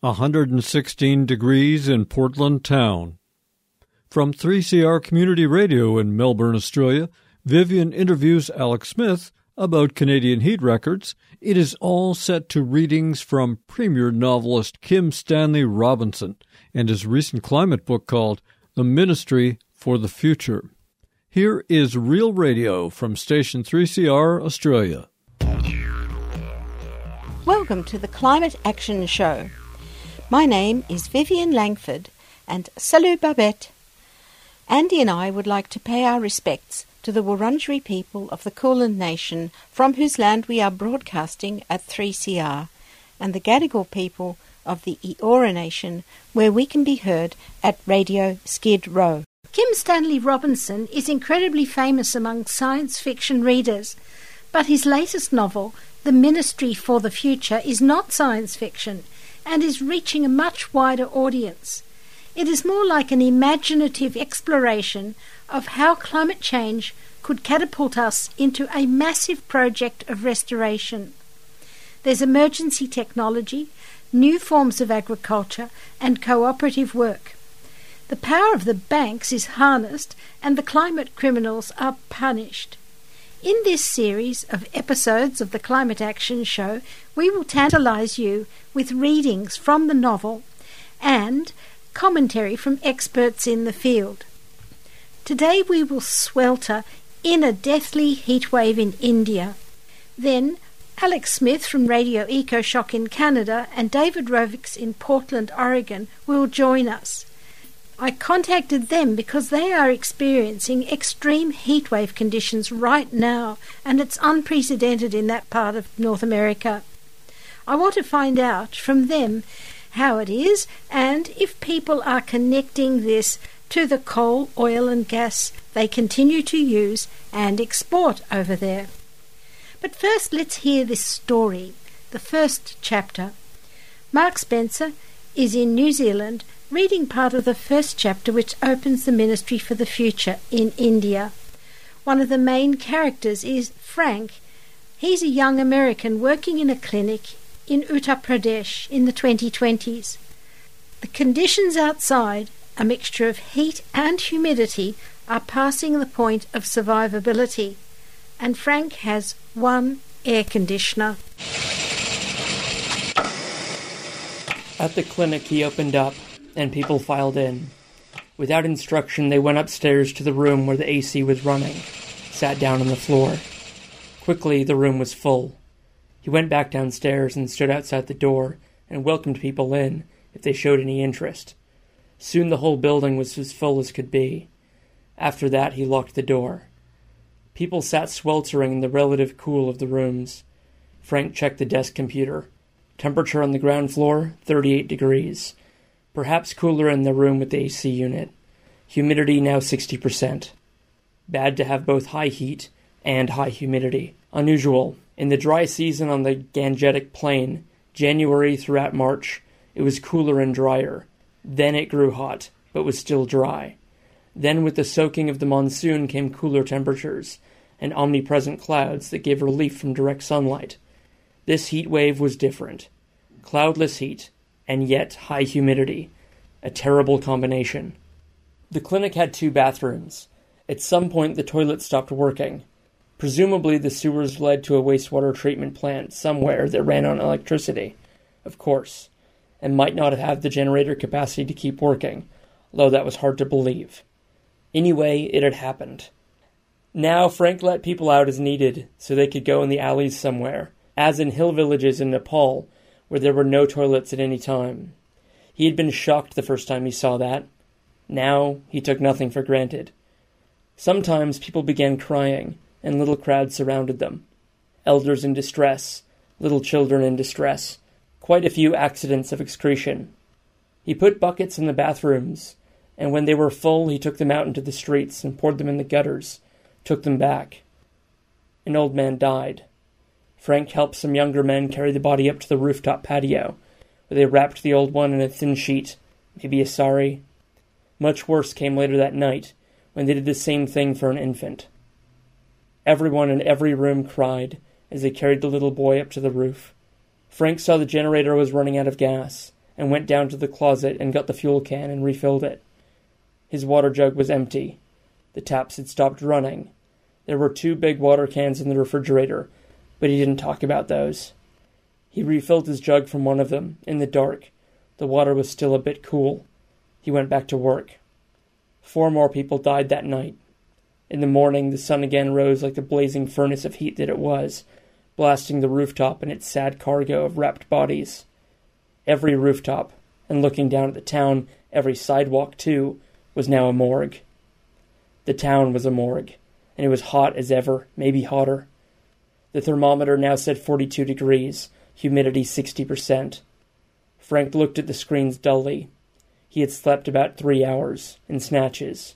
116 Degrees in Portland Town. From 3CR Community Radio in Melbourne, Australia, Vivian interviews Alex Smith about Canadian Heat Records. It is all set to readings from premier novelist Kim Stanley Robinson and his recent climate book called The Ministry for the Future. Here is Real Radio from Station 3CR, Australia. Welcome to the Climate Action Show. My name is Vivian Langford, and salut Babette. Andy and I would like to pay our respects to the Wurundjeri people of the Kulin Nation, from whose land we are broadcasting at 3CR, and the Gadigal people of the Eora Nation, where we can be heard at Radio Skid Row. Kim Stanley Robinson is incredibly famous among science fiction readers, but his latest novel, The Ministry for the Future, is not science fiction and is reaching a much wider audience. It is more like an imaginative exploration of how climate change could catapult us into a massive project of restoration. There's emergency technology, new forms of agriculture, and cooperative work. The power of the banks is harnessed and the climate criminals are punished. In this series of episodes of the Climate Action Show, we will tantalize you with readings from the novel and commentary from experts in the field. Today we will swelter in a deathly heatwave in India. Then Alex Smith from Radio EcoShock in Canada and David Rovics in Portland, Oregon will join us. I contacted them because they are experiencing extreme heatwave conditions right now, and it's unprecedented in that part of North America. I want to find out from them how it is and if people are connecting this to the coal, oil, and gas they continue to use and export over there. But first, let's hear this story, the first chapter. Mark Spencer is in New Zealand reading part of the first chapter, which opens the ministry for the future in India. One of the main characters is Frank. He's a young American working in a clinic in Uttar Pradesh in the 2020s. The conditions outside, a mixture of heat and humidity, are passing the point of survivability, and Frank has one air conditioner. At the clinic, he opened up and people filed in. Without instruction, they went upstairs to the room where the AC was running, sat down on the floor. Quickly, the room was full. He went back downstairs and stood outside the door and welcomed people in if they showed any interest. Soon the whole building was as full as could be. After that, he locked the door. People sat sweltering in the relative cool of the rooms. Frank checked the desk computer. Temperature on the ground floor, 38 degrees perhaps cooler in the room with the AC unit. Humidity now 60%. Bad to have both high heat and high humidity. Unusual. In the dry season on the Gangetic Plain, January throughout March, it was cooler and drier. Then it grew hot, but was still dry. Then, with the soaking of the monsoon, came cooler temperatures and omnipresent clouds that gave relief from direct sunlight. This heat wave was different. Cloudless heat, and yet high humidity. A terrible combination. The clinic had two bathrooms. At some point, the toilet stopped working. Presumably, the sewers led to a wastewater treatment plant somewhere that ran on electricity, of course, and might not have had the generator capacity to keep working, though that was hard to believe. Anyway, it had happened. Now, Frank let people out as needed so they could go in the alleys somewhere, as in hill villages in Nepal where there were no toilets at any time. He had been shocked the first time he saw that. Now he took nothing for granted. Sometimes people began crying, and little crowds surrounded them. Elders in distress, little children in distress, quite a few accidents of excretion. He put buckets in the bathrooms, and when they were full, he took them out into the streets and poured them in the gutters, took them back. An old man died. Frank helped some younger men carry the body up to the rooftop patio, where they wrapped the old one in a thin sheet, maybe a sari. Much worse came later that night, when they did the same thing for an infant. Everyone in every room cried as they carried the little boy up to the roof. Frank saw the generator was running out of gas and went down to the closet and got the fuel can and refilled it. His water jug was empty. The taps had stopped running. There were two big water cans in the refrigerator, but he didn't talk about those. He refilled his jug from one of them, in the dark. The water was still a bit cool. He went back to work. Four more people died that night. In the morning, the sun again rose like the blazing furnace of heat that it was, blasting the rooftop and its sad cargo of wrapped bodies. Every rooftop, and looking down at the town, every sidewalk too, was now a morgue. The town was a morgue, and it was hot as ever, maybe hotter. The thermometer now said 42 degrees, humidity 60%. Frank looked at the screens dully. He had slept about three hours, in snatches.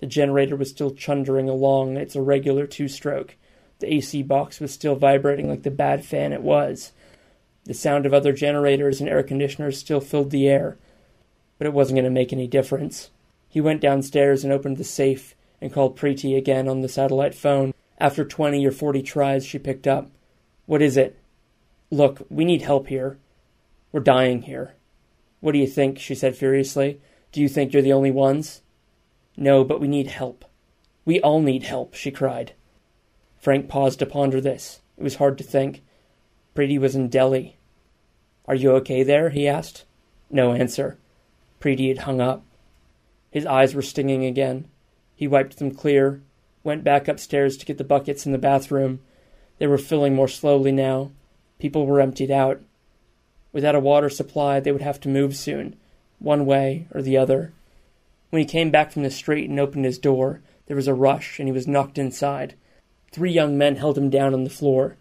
The generator was still chundering along its irregular two stroke. The AC box was still vibrating like the bad fan it was. The sound of other generators and air conditioners still filled the air, but it wasn't going to make any difference. He went downstairs and opened the safe and called Preeti again on the satellite phone. After 20 or 40 tries, she picked up. What is it? Look, we need help here. We're dying here. What do you think? she said furiously. Do you think you're the only ones? No, but we need help. We all need help, she cried. Frank paused to ponder this. It was hard to think. Preeti was in Delhi. Are you okay there? he asked. No answer. Preeti had hung up. His eyes were stinging again. He wiped them clear, went back upstairs to get the buckets in the bathroom. They were filling more slowly now. People were emptied out. Without a water supply, they would have to move soon, one way or the other. When he came back from the street and opened his door, there was a rush, and he was knocked inside. Three young men held him down on the floor,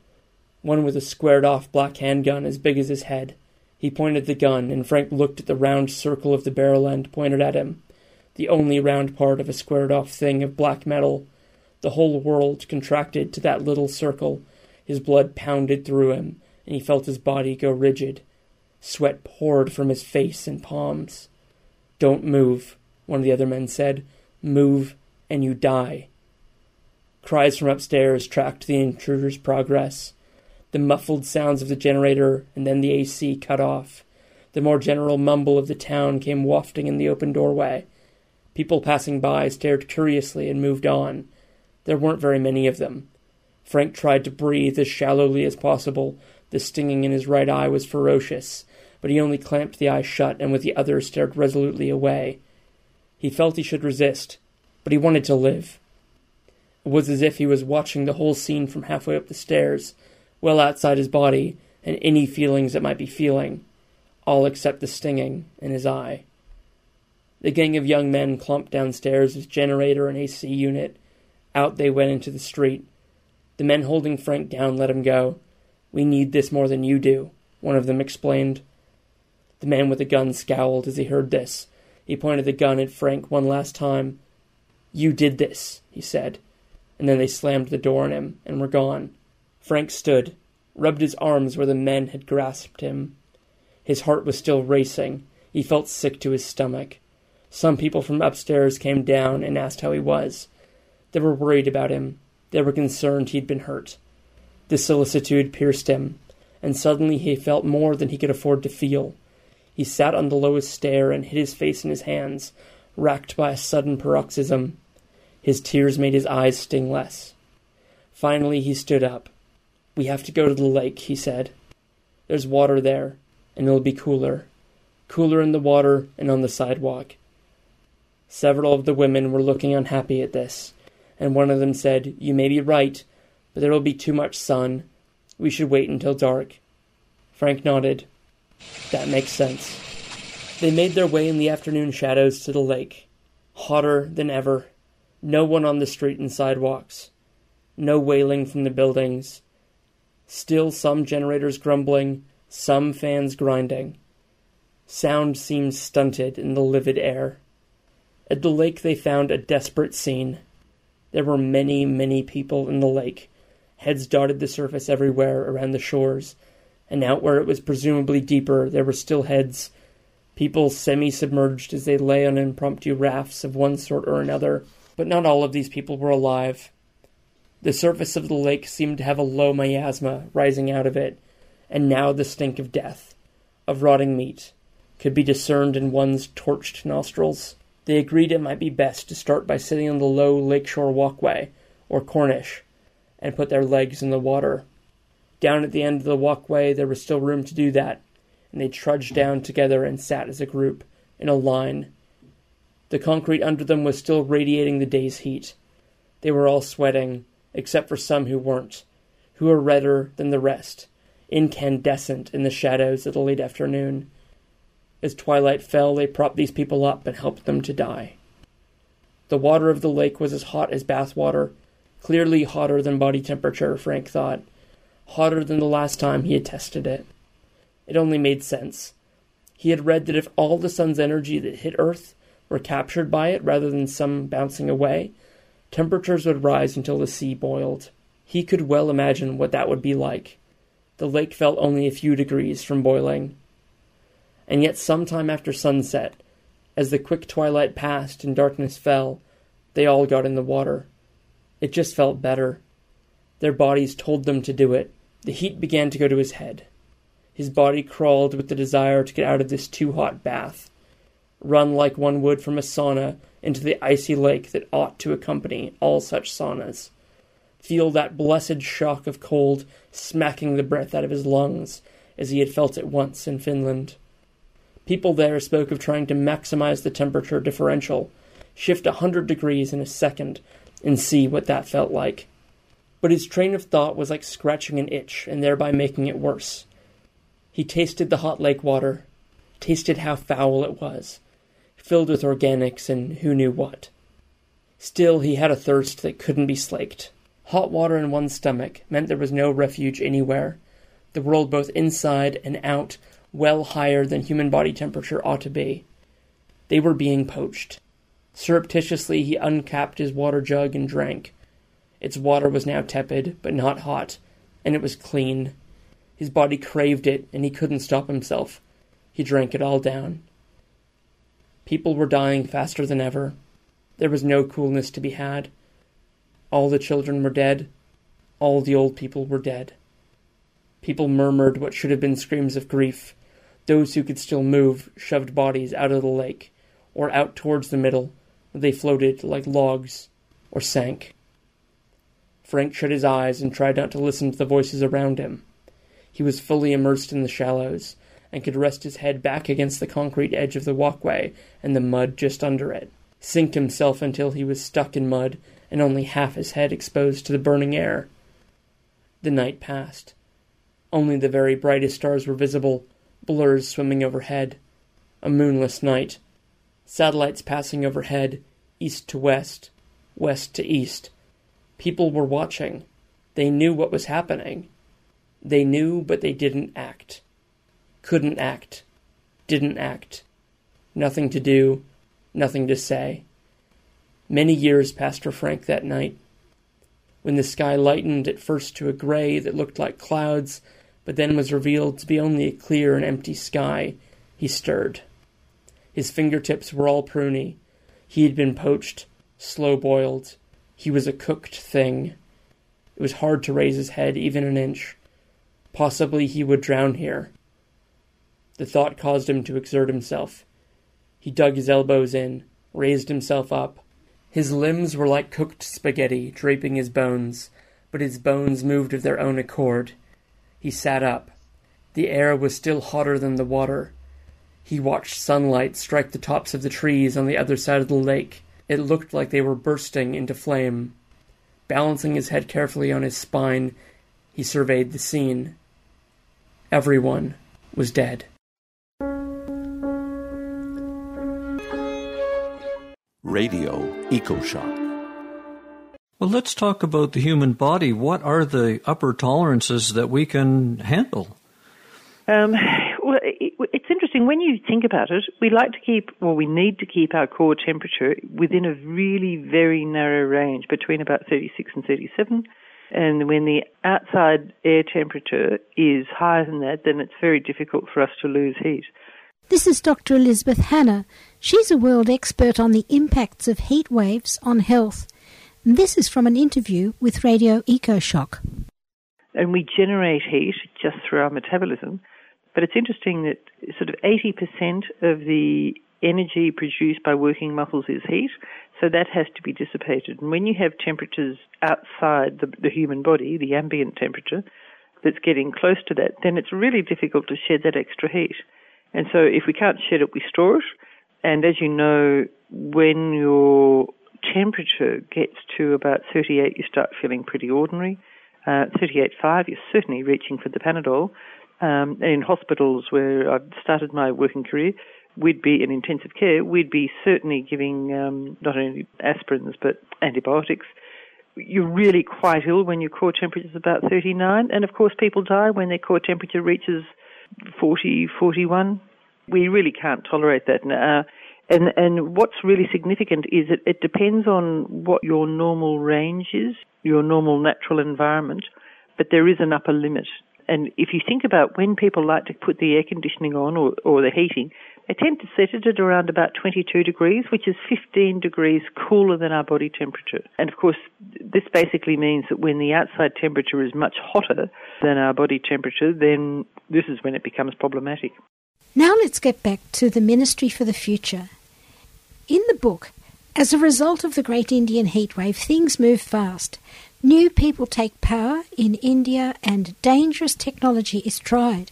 one with a squared off black handgun as big as his head. He pointed the gun, and Frank looked at the round circle of the barrel end pointed at him, the only round part of a squared off thing of black metal. The whole world contracted to that little circle. His blood pounded through him, and he felt his body go rigid. Sweat poured from his face and palms. Don't move, one of the other men said. Move, and you die. Cries from upstairs tracked the intruder's progress. The muffled sounds of the generator and then the AC cut off. The more general mumble of the town came wafting in the open doorway. People passing by stared curiously and moved on. There weren't very many of them. Frank tried to breathe as shallowly as possible. The stinging in his right eye was ferocious, but he only clamped the eye shut and with the other stared resolutely away. He felt he should resist, but he wanted to live. It was as if he was watching the whole scene from halfway up the stairs, well outside his body and any feelings it might be feeling, all except the stinging in his eye. The gang of young men clumped downstairs with generator and AC unit. Out they went into the street. The men holding Frank down let him go. We need this more than you do, one of them explained. The man with the gun scowled as he heard this he pointed the gun at Frank one last time. You did this, he said, and then they slammed the door on him and were gone. Frank stood, rubbed his arms where the men had grasped him. His heart was still racing. He felt sick to his stomach. Some people from upstairs came down and asked how he was. They were worried about him. They were concerned he'd been hurt. The solicitude pierced him, and suddenly he felt more than he could afford to feel. He sat on the lowest stair and hid his face in his hands, racked by a sudden paroxysm. His tears made his eyes sting less. Finally, he stood up. We have to go to the lake, he said. There's water there, and it'll be cooler. Cooler in the water and on the sidewalk. Several of the women were looking unhappy at this, and one of them said, You may be right, but there will be too much sun. We should wait until dark. Frank nodded. That makes sense. They made their way in the afternoon shadows to the lake. Hotter than ever. No one on the street and sidewalks. No wailing from the buildings. Still some generators grumbling, some fans grinding. Sound seemed stunted in the livid air. At the lake, they found a desperate scene. There were many, many people in the lake. Heads dotted the surface everywhere around the shores, and out where it was presumably deeper, there were still heads, people semi submerged as they lay on impromptu rafts of one sort or another. But not all of these people were alive. The surface of the lake seemed to have a low miasma rising out of it, and now the stink of death, of rotting meat, could be discerned in one's torched nostrils. They agreed it might be best to start by sitting on the low lakeshore walkway, or corniche, and put their legs in the water. Down at the end of the walkway, there was still room to do that, and they trudged down together and sat as a group, in a line. The concrete under them was still radiating the day's heat. They were all sweating, except for some who weren't, who were redder than the rest, incandescent in the shadows of the late afternoon. As twilight fell, they propped these people up and helped them to die. The water of the lake was as hot as bath water, clearly hotter than body temperature, Frank thought, hotter than the last time he had tested it. It only made sense. He had read that if all the sun's energy that hit Earth were captured by it rather than some bouncing away, temperatures would rise until the sea boiled. He could well imagine what that would be like. The lake fell only a few degrees from boiling. And yet, some time after sunset, as the quick twilight passed and darkness fell, they all got in the water. It just felt better. Their bodies told them to do it. The heat began to go to his head. His body crawled with the desire to get out of this too hot bath, run like one would from a sauna into the icy lake that ought to accompany all such saunas. Feel that blessed shock of cold smacking the breath out of his lungs as he had felt it once in Finland. People there spoke of trying to maximize the temperature differential, shift a hundred degrees in a second, and see what that felt like. But his train of thought was like scratching an itch and thereby making it worse. He tasted the hot lake water, tasted how foul it was, filled with organics and who knew what. Still, he had a thirst that couldn't be slaked. Hot water in one's stomach meant there was no refuge anywhere. The world, both inside and out, well higher than human body temperature ought to be. They were being poached. Surreptitiously, he uncapped his water jug and drank. Its water was now tepid, but not hot, and it was clean. His body craved it, and he couldn't stop himself. He drank it all down. People were dying faster than ever. There was no coolness to be had. All the children were dead. All the old people were dead. People murmured what should have been screams of grief. Those who could still move shoved bodies out of the lake, or out towards the middle, where they floated like logs, or sank. Frank shut his eyes and tried not to listen to the voices around him. He was fully immersed in the shallows, and could rest his head back against the concrete edge of the walkway and the mud just under it, sink himself until he was stuck in mud and only half his head exposed to the burning air. The night passed. Only the very brightest stars were visible, blurs swimming overhead. A moonless night. Satellites passing overhead, east to west, west to east. People were watching. They knew what was happening. They knew, but they didn't act. Couldn't act. Didn't act. Nothing to do. Nothing to say. Many years passed for Frank that night. When the sky lightened at first to a gray that looked like clouds, but then was revealed to be only a clear and empty sky, he stirred. His fingertips were all pruny. He had been poached, slow boiled. He was a cooked thing. It was hard to raise his head even an inch. Possibly he would drown here. The thought caused him to exert himself. He dug his elbows in, raised himself up. His limbs were like cooked spaghetti draping his bones, but his bones moved of their own accord. He sat up. The air was still hotter than the water. He watched sunlight strike the tops of the trees on the other side of the lake. It looked like they were bursting into flame. Balancing his head carefully on his spine, he surveyed the scene. Everyone was dead. Radio EcoShock. Well, let's talk about the human body. What are the upper tolerances that we can handle? Um, well, it, it's interesting interesting. When you think about it, we like to keep, well, we need to keep our core temperature within a really very narrow range between about 36 and 37. And when the outside air temperature is higher than that, then it's very difficult for us to lose heat. This is Dr. Elizabeth Hanna. She's a world expert on the impacts of heat waves on health. This is from an interview with Radio EcoShock. And we generate heat just through our metabolism. But it's interesting that sort of 80% of the energy produced by working muscles is heat, so that has to be dissipated. And when you have temperatures outside the, the human body, the ambient temperature, that's getting close to that, then it's really difficult to shed that extra heat. And so if we can't shed it, we store it. And as you know, when your temperature gets to about 38, you start feeling pretty ordinary. Uh, 38.5, you're certainly reaching for the Panadol. Um, in hospitals where I've started my working career, we'd be in intensive care, we'd be certainly giving um, not only aspirins but antibiotics. You're really quite ill when your core temperature is about 39, and of course, people die when their core temperature reaches 40, 41. We really can't tolerate that. And and what's really significant is it, it depends on what your normal range is, your normal natural environment, but there is an upper limit. And if you think about when people like to put the air conditioning on or, or the heating, they tend to set it at around about 22 degrees, which is 15 degrees cooler than our body temperature. And of course, this basically means that when the outside temperature is much hotter than our body temperature, then this is when it becomes problematic. Now let's get back to the Ministry for the Future. In the book, as a result of the Great Indian Heatwave, things move fast. New people take power in India and dangerous technology is tried.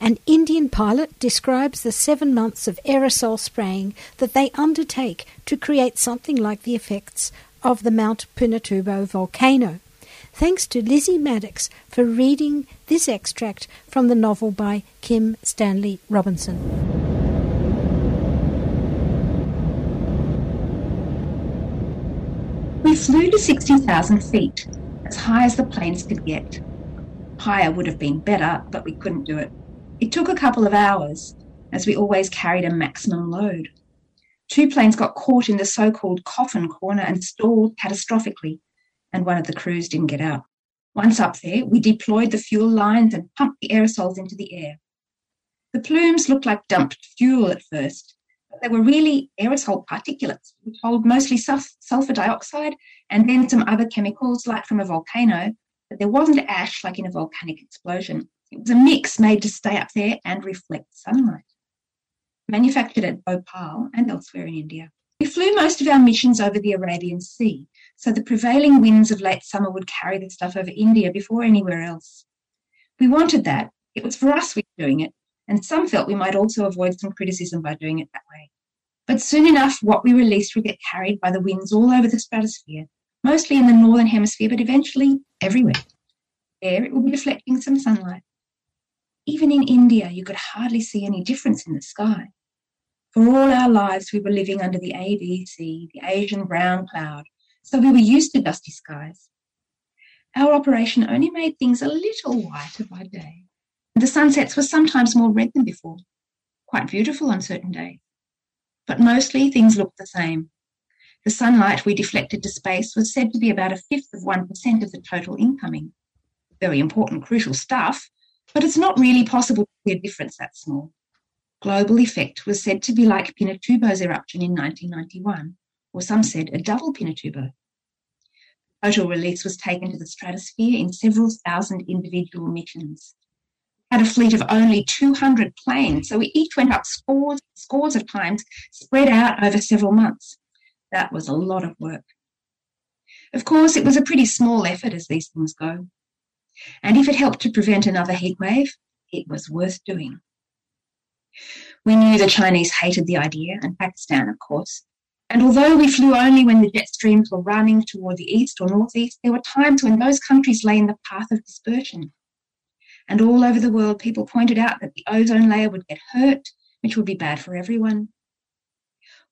An Indian pilot describes the seven months of aerosol spraying that they undertake to create something like the effects of the Mount Pinatubo volcano. Thanks to Lizzie Maddox for reading this extract from the novel by Kim Stanley Robinson. We flew to 60,000 feet, as high as the planes could get. Higher would have been better, but we couldn't do it. It took a couple of hours, as we always carried a maximum load. Two planes got caught in the so called coffin corner and stalled catastrophically, and one of the crews didn't get out. Once up there, we deployed the fuel lines and pumped the aerosols into the air. The plumes looked like dumped fuel at first, but they were really aerosol particulates, which hold mostly sulfur dioxide and then some other chemicals like from a volcano, but there wasn't ash like in a volcanic explosion. It was a mix made to stay up there and reflect sunlight. Manufactured at Bhopal and elsewhere in India. We flew most of our missions over the Arabian Sea, so the prevailing winds of late summer would carry the stuff over India before anywhere else. We wanted that. It was for us we were doing it, and some felt we might also avoid some criticism by doing it that way. But soon enough, what we released would get carried by the winds all over the stratosphere, mostly in the northern hemisphere, but eventually everywhere. There it would be reflecting some sunlight. Even in India, you could hardly see any difference in the sky. For all our lives, we were living under the ABC, the Asian brown cloud, so we were used to dusty skies. Our operation only made things a little whiter by day. The sunsets were sometimes more red than before, quite beautiful on certain days. But mostly things looked the same. The sunlight we deflected to space was said to be about a fifth of 1% of the total incoming. Very important, crucial stuff, but it's not really possible to see a difference that small. Global effect was said to be like Pinatubo's eruption in 1991, or some said a double Pinatubo. Total release was taken to the stratosphere in several thousand individual missions. Had a fleet of only 200 planes, so we each went up scores, scores of times, spread out over several months. That was a lot of work. Of course, it was a pretty small effort as these things go. And if it helped to prevent another heat wave, it was worth doing. We knew the Chinese hated the idea, and Pakistan, of course. And although we flew only when the jet streams were running toward the east or northeast, there were times when those countries lay in the path of dispersion. And all over the world, people pointed out that the ozone layer would get hurt, which would be bad for everyone.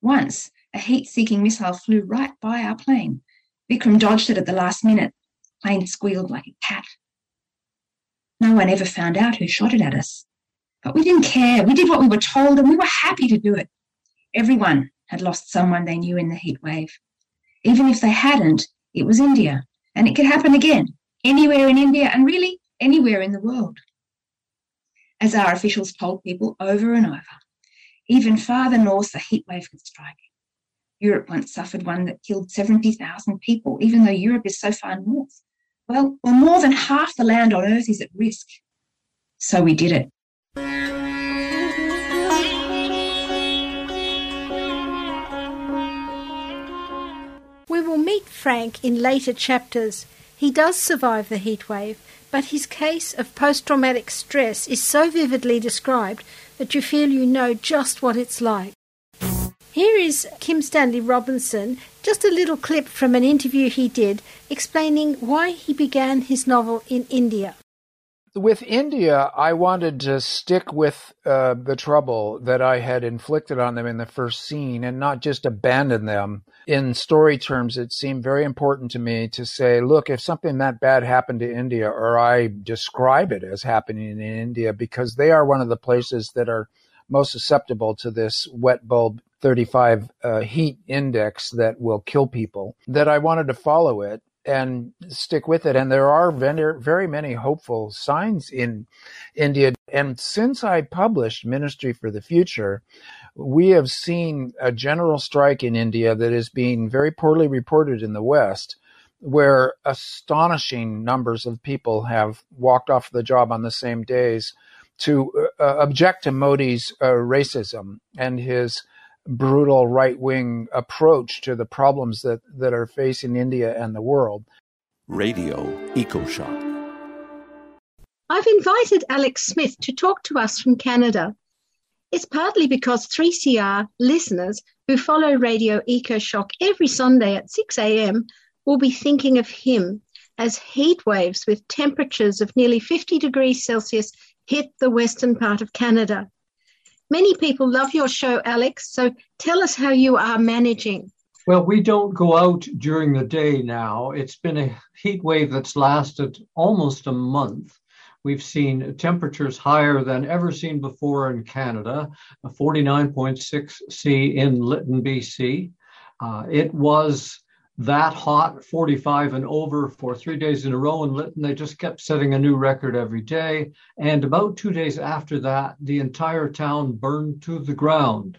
Once, a heat seeking missile flew right by our plane. Vikram dodged it at the last minute. The plane squealed like a cat. No one ever found out who shot it at us. But we didn't care. We did what we were told and we were happy to do it. Everyone had lost someone they knew in the heat wave. Even if they hadn't, it was India, and it could happen again, anywhere in India and really anywhere in the world. As our officials told people over and over, even farther north, the heat wave could strike. Europe once suffered one that killed 70,000 people, even though Europe is so far north. Well, well, more than half the land on Earth is at risk. So we did it. Meet Frank in later chapters. He does survive the heatwave, but his case of post traumatic stress is so vividly described that you feel you know just what it's like. Here is Kim Stanley Robinson, just a little clip from an interview he did explaining why he began his novel in India with India, I wanted to stick with uh, the trouble that I had inflicted on them in the first scene and not just abandon them. In story terms, it seemed very important to me to say, look, if something that bad happened to India, or I describe it as happening in India, because they are one of the places that are most susceptible to this wet bulb 35 uh, heat index that will kill people, that I wanted to follow it and stick with it. And there are very, many hopeful signs in India. And since I published Ministry for the Future, we have seen a general strike in India that is being very poorly reported in the West, where astonishing numbers of people have walked off the job on the same days to uh, object to Modi's uh, racism and his brutal right wing approach to the problems that, that are facing India and the world. Radio EcoShock. I've invited Alex Smith to talk to us from Canada. It's partly because 3CR listeners who follow Radio EcoShock every Sunday at 6 a.m. will be thinking of him as heat waves with temperatures of nearly 50 degrees Celsius hit the western part of Canada. Many people love your show, Alex. So tell us how you are managing. Well, we don't go out during the day now. It's been a heat wave that's lasted almost a month. We've seen temperatures higher than ever seen before in Canada, 49.6 C in Lytton, BC. Uh, it was that hot, 45 and over for three days in a row in Lytton. They just kept setting a new record every day. And about two days after that, the entire town burned to the ground.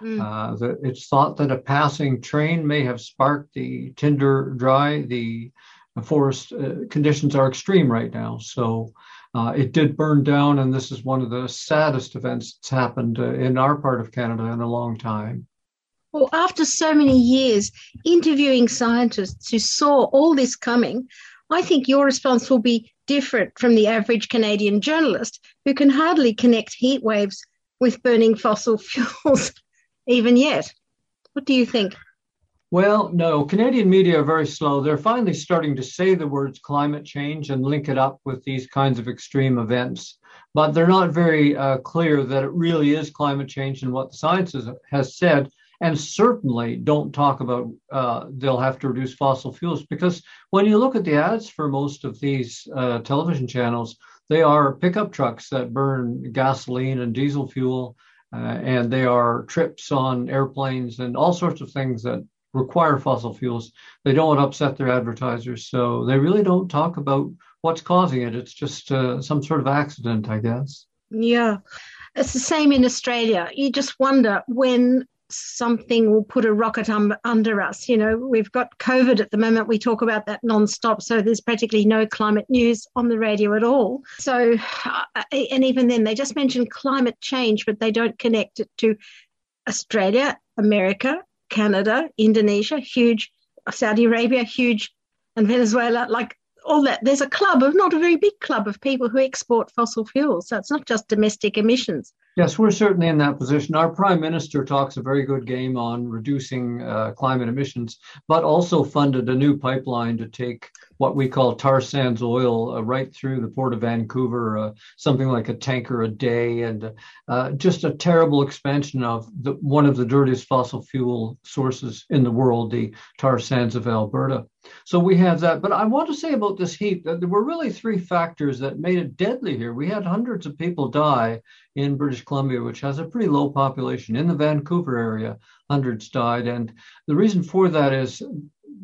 Mm. Uh, the, it's thought that a passing train may have sparked the tinder dry. The, the forest uh, conditions are extreme right now. So uh, it did burn down, and this is one of the saddest events that's happened uh, in our part of Canada in a long time. Well, after so many years interviewing scientists who saw all this coming, I think your response will be different from the average Canadian journalist who can hardly connect heat waves with burning fossil fuels even yet. What do you think? Well, no, Canadian media are very slow. They're finally starting to say the words climate change and link it up with these kinds of extreme events. But they're not very uh, clear that it really is climate change and what the science has said and certainly don't talk about uh, they'll have to reduce fossil fuels because when you look at the ads for most of these uh, television channels, they are pickup trucks that burn gasoline and diesel fuel, uh, and they are trips on airplanes and all sorts of things that require fossil fuels. They don't want to upset their advertisers, so they really don't talk about what's causing it. It's just uh, some sort of accident, I guess. Yeah. It's the same in Australia. You just wonder when something will put a rocket um, under us. You know, we've got COVID at the moment. We talk about that non-stop. So there's practically no climate news on the radio at all. So, uh, and even then, they just mention climate change, but they don't connect it to Australia, America, Canada, Indonesia, huge, Saudi Arabia, huge, and Venezuela. Like all that. There's a club of not a very big club of people who export fossil fuels. So it's not just domestic emissions. Yes, we're certainly in that position. Our prime minister talks a very good game on reducing uh, climate emissions, but also funded a new pipeline to take what we call tar sands oil uh, right through the port of Vancouver, uh, something like a tanker a day, and uh, just a terrible expansion of the, one of the dirtiest fossil fuel sources in the world, the tar sands of Alberta. So we have that. But I want to say about this heat that there were really three factors that made it deadly here. We had hundreds of people die in British Columbia, which has a pretty low population. In the Vancouver area, hundreds died. And the reason for that is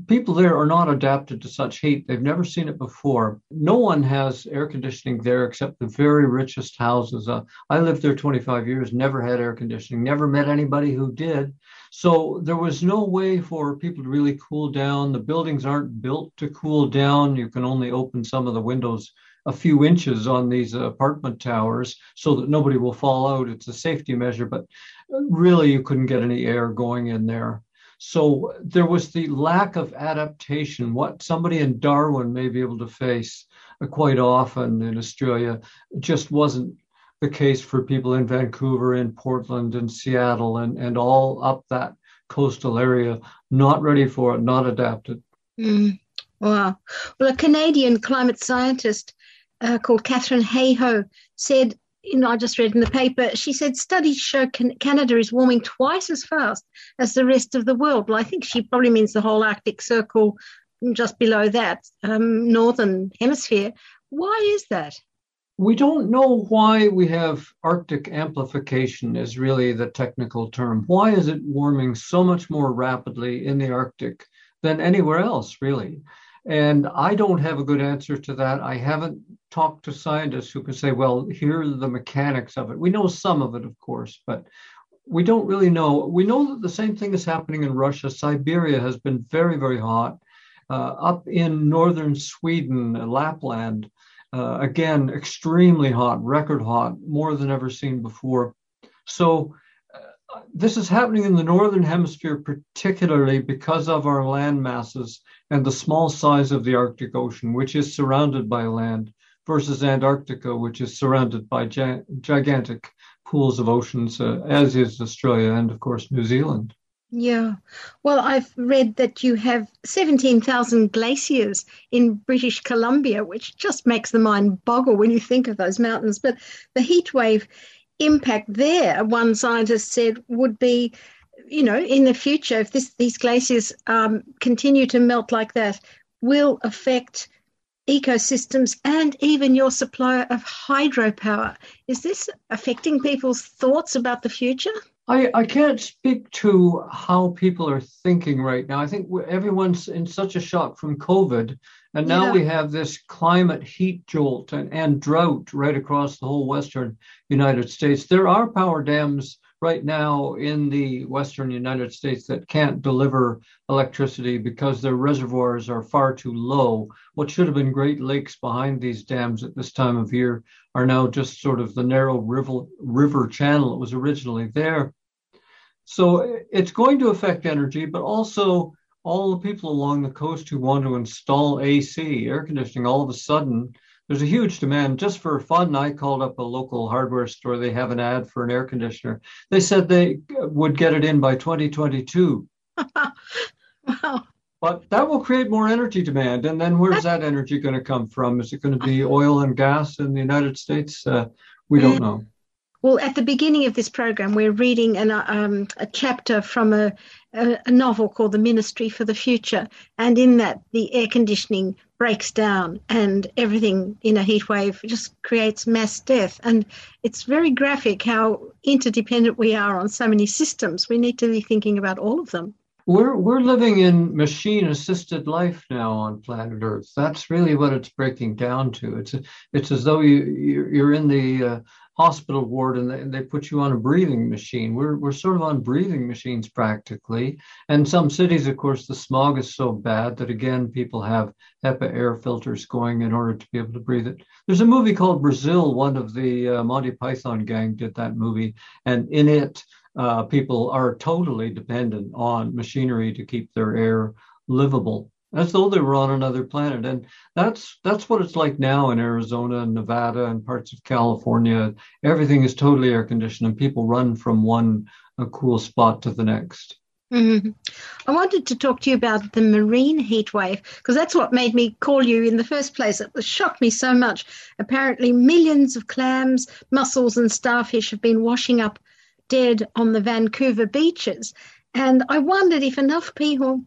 people there are not adapted to such heat. They've never seen it before. No one has air conditioning there except the very richest houses. Uh, I lived there 25 years, never had air conditioning, never met anybody who did. So there was no way for people to really cool down. The buildings aren't built to cool down. You can only open some of the windows a few inches on these apartment towers so that nobody will fall out. It's a safety measure, but really you couldn't get any air going in there. So there was the lack of adaptation, what somebody in Darwin may be able to face uh, quite often in Australia just wasn't the case for people in Vancouver, in Portland, and Seattle, and, and all up that coastal area, not ready for it, not adapted. Mm, wow. Well, a Canadian climate scientist uh, called Katharine Hayhoe said you know, I just read in the paper, she said studies show can- Canada is warming twice as fast as the rest of the world. Well, I think she probably means the whole Arctic Circle just below that, um, northern hemisphere. Why is that? We don't know why we have Arctic amplification, is really the technical term. Why is it warming so much more rapidly in the Arctic than anywhere else, really? And I don't have a good answer to that. I haven't talked to scientists who can say, well, here are the mechanics of it. We know some of it, of course, but we don't really know. We know that the same thing is happening in Russia. Siberia has been very, very hot. Uh, up in northern Sweden, Lapland, uh, again, extremely hot, record hot, more than ever seen before. So this is happening in the northern hemisphere, particularly because of our land masses and the small size of the Arctic Ocean, which is surrounded by land, versus Antarctica, which is surrounded by gi- gigantic pools of oceans, uh, as is Australia and, of course, New Zealand. Yeah. Well, I've read that you have 17,000 glaciers in British Columbia, which just makes the mind boggle when you think of those mountains. But the heat wave impact there, one scientist said, would be, you know, in the future, if this, these glaciers um, continue to melt like that, will affect ecosystems and even your supply of hydropower. Is this affecting people's thoughts about the future? I, I can't speak to how people are thinking right now. I think everyone's in such a shock from COVID and now yeah. we have this climate heat jolt and, and drought right across the whole Western United States. There are power dams right now in the Western United States that can't deliver electricity because their reservoirs are far too low. What should have been great lakes behind these dams at this time of year are now just sort of the narrow river, river channel that was originally there. So it's going to affect energy, but also all the people along the coast who want to install AC, air conditioning, all of a sudden, there's a huge demand. Just for fun, I called up a local hardware store. They have an ad for an air conditioner. They said they would get it in by 2022. wow. But that will create more energy demand. And then where's that energy going to come from? Is it going to be oil and gas in the United States? Uh, we don't know. Well, at the beginning of this program, we're reading an, um, a chapter from a, a, a, novel called The Ministry for the Future. And in that, the air conditioning breaks down and everything in a heat wave just creates mass death. And it's very graphic how interdependent we are on so many systems. We need to be thinking about all of them. We're, we're living in machine assisted life now on planet Earth. That's really what it's breaking down to. It's, it's as though you, you're in the uh, hospital ward and they, they put you on a breathing machine. We're, we're sort of on breathing machines practically. And some cities, of course, the smog is so bad that again, people have HEPA air filters going in order to be able to breathe it. There's a movie called Brazil. One of the uh, Monty Python gang did that movie. And in it, uh, people are totally dependent on machinery to keep their air livable as though they were on another planet. And that's that's what it's like now in Arizona and Nevada and parts of California. Everything is totally air conditioned, and people run from one cool spot to the next. Mm-hmm. I wanted to talk to you about the marine heat wave because that's what made me call you in the first place. It shocked me so much. Apparently, millions of clams, mussels, and starfish have been washing up dead on the Vancouver beaches. And I wondered if enough people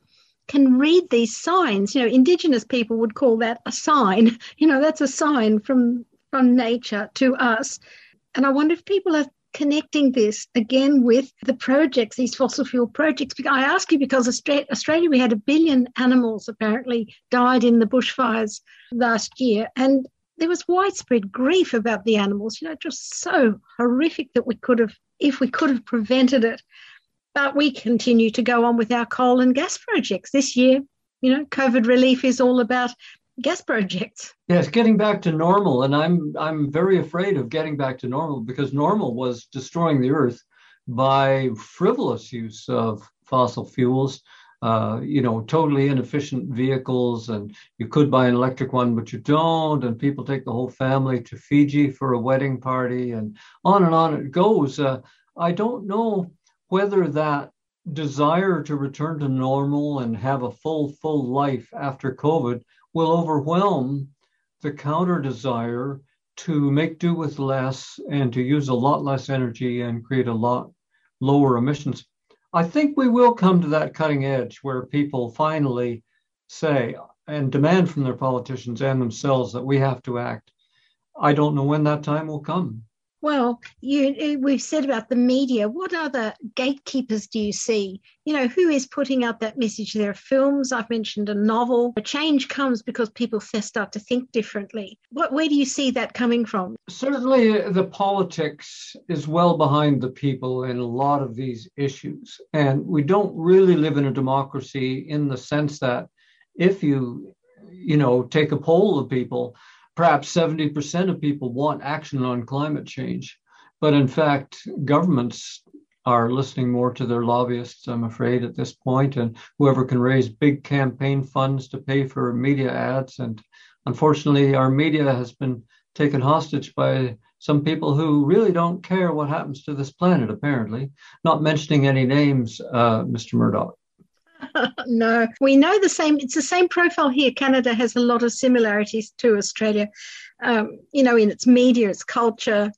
can read these signs. You know, Indigenous people would call that a sign. You know, that's a sign from from nature to us. And I wonder if people are connecting this again with the projects, these fossil fuel projects. I ask you because Australia, we had a billion animals apparently died in the bushfires last year, and there was widespread grief about the animals. You know, just so horrific that we could have, if we could have prevented it. But we continue to go on with our coal and gas projects. This year, you know, COVID relief is all about gas projects. Yes, getting back to normal, and I'm I'm very afraid of getting back to normal because normal was destroying the earth by frivolous use of fossil fuels. Uh, you know, totally inefficient vehicles, and you could buy an electric one, but you don't. And people take the whole family to Fiji for a wedding party, and on and on it goes. Uh, I don't know whether that desire to return to normal and have a full, full life after COVID will overwhelm the counter desire to make do with less and to use a lot less energy and create a lot lower emissions. I think we will come to that cutting edge where people finally say and demand from their politicians and themselves that we have to act. I don't know when that time will come. Well, you, we've said about the media. What other gatekeepers do you see? You know, who is putting out that message? There are films. I've mentioned a novel. A change comes because people start to think differently. What, where do you see that coming from? Certainly, uh, the politics is well behind the people in a lot of these issues, and we don't really live in a democracy in the sense that if you, you know, take a poll of people perhaps 70% of people want action on climate change. But in fact, governments are listening more to their lobbyists, I'm afraid, at this point, and whoever can raise big campaign funds to pay for media ads. And unfortunately, our media has been taken hostage by some people who really don't care what happens to this planet, apparently. Not mentioning any names, uh, Mr. Murdoch. no, we know the same. It's the same profile here. Canada has a lot of similarities to Australia, um, you know, in its media, its culture.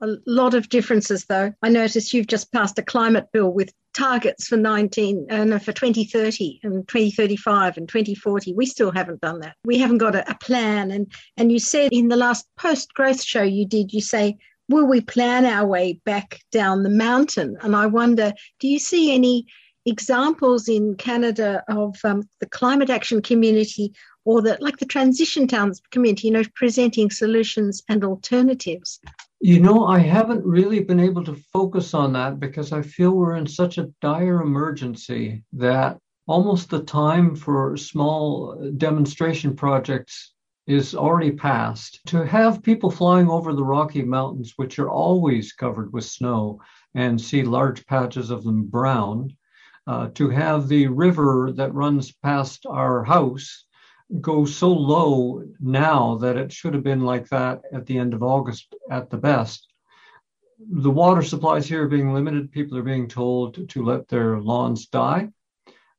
A lot of differences, though. I notice you've just passed a climate bill with targets for 19 uh, no, for 2030 and 2035 and 2040 we still haven't done that we haven't got a, a plan and and you said in the last post growth show you did you say will we plan our way back down the mountain and i wonder do you see any examples in Canada of um, the climate action community or the like the transition towns community, you know, presenting solutions and alternatives? You know, I haven't really been able to focus on that because I feel we're in such a dire emergency that almost the time for small demonstration projects is already past. To have people flying over the Rocky Mountains, which are always covered with snow, and see large patches of them brown, uh, to have the river that runs past our house go so low now that it should have been like that at the end of August at the best. The water supplies here are being limited. People are being told to let their lawns die.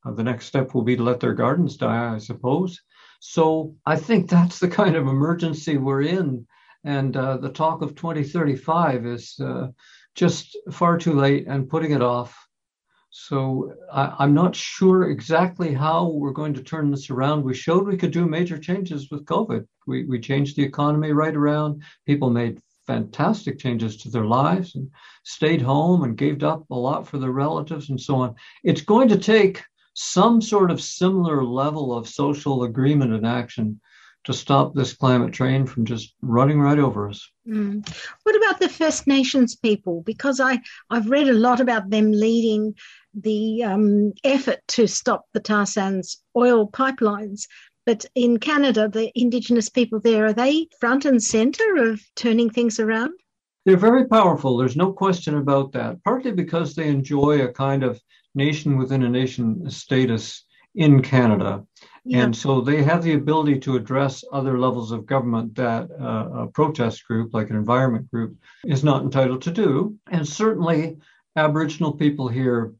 Uh, the next step will be to let their gardens die, I suppose. So I think that's the kind of emergency we're in. And uh, the talk of 2035 is uh, just far too late and putting it off so I, am not sure exactly how we're going to turn this around. We showed we could do major changes with COVID. We, we changed the economy right around. People made fantastic changes to their lives and stayed home and gave up a lot for their relatives and so on. It's going to take some sort of similar level of social agreement and action to stop this climate train from just running right over us. Mm. What about the First Nations people? Because I, I've read a lot about them leading the um, effort to stop the tar sands oil pipelines. But in Canada, the Indigenous people there, are they front and center of turning things around? They're very powerful. There's no question about that. Partly because they enjoy a kind of nation within a nation status in Canada. Yeah. And so they have the ability to address other levels of government that uh, a protest group, like an environment group, is not entitled to do. And certainly, Aboriginal people here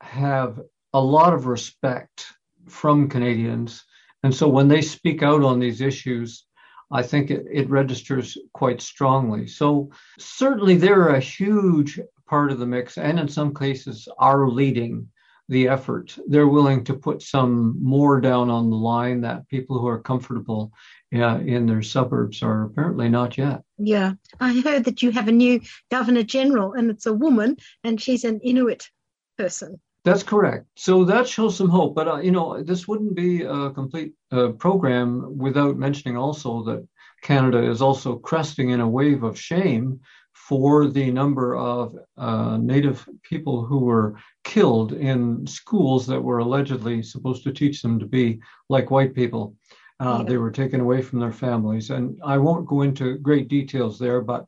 have a lot of respect from Canadians. And so when they speak out on these issues, I think it, it registers quite strongly. So certainly they're a huge part of the mix, and in some cases are leading the effort. They're willing to put some more down on the line that people who are comfortable uh, in their suburbs are apparently not yet. Yeah, I heard that you have a new Governor General, and it's a woman, and she's an Inuit person. That's correct. So that shows some hope. But, uh, you know, this wouldn't be a complete uh, program without mentioning also that Canada is also cresting in a wave of shame for the number of uh, Native people who were killed in schools that were allegedly supposed to teach them to be like white people. Uh, yeah. They were taken away from their families. And I won't go into great details there, but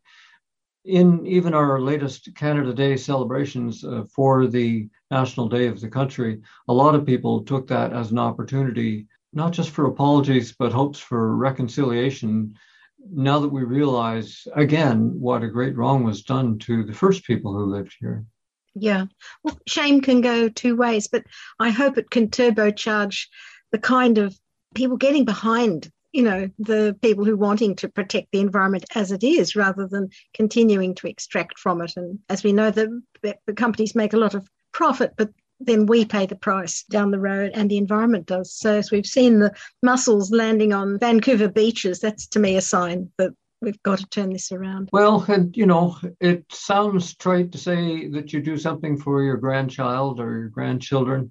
in even our latest Canada Day celebrations uh, for the National Day of the country, a lot of people took that as an opportunity, not just for apologies, but hopes for reconciliation. Now that we realize again what a great wrong was done to the first people who lived here. Yeah. Well, shame can go two ways, but I hope it can turbocharge the kind of people getting behind you know the people who wanting to protect the environment as it is rather than continuing to extract from it. And as we know the, the companies make a lot of profit but then we pay the price down the road and the environment does. So as we've seen the mussels landing on vancouver beaches that's to me a sign that we've got to turn this around. Well and you know it sounds trite to say that you do something for your grandchild or your grandchildren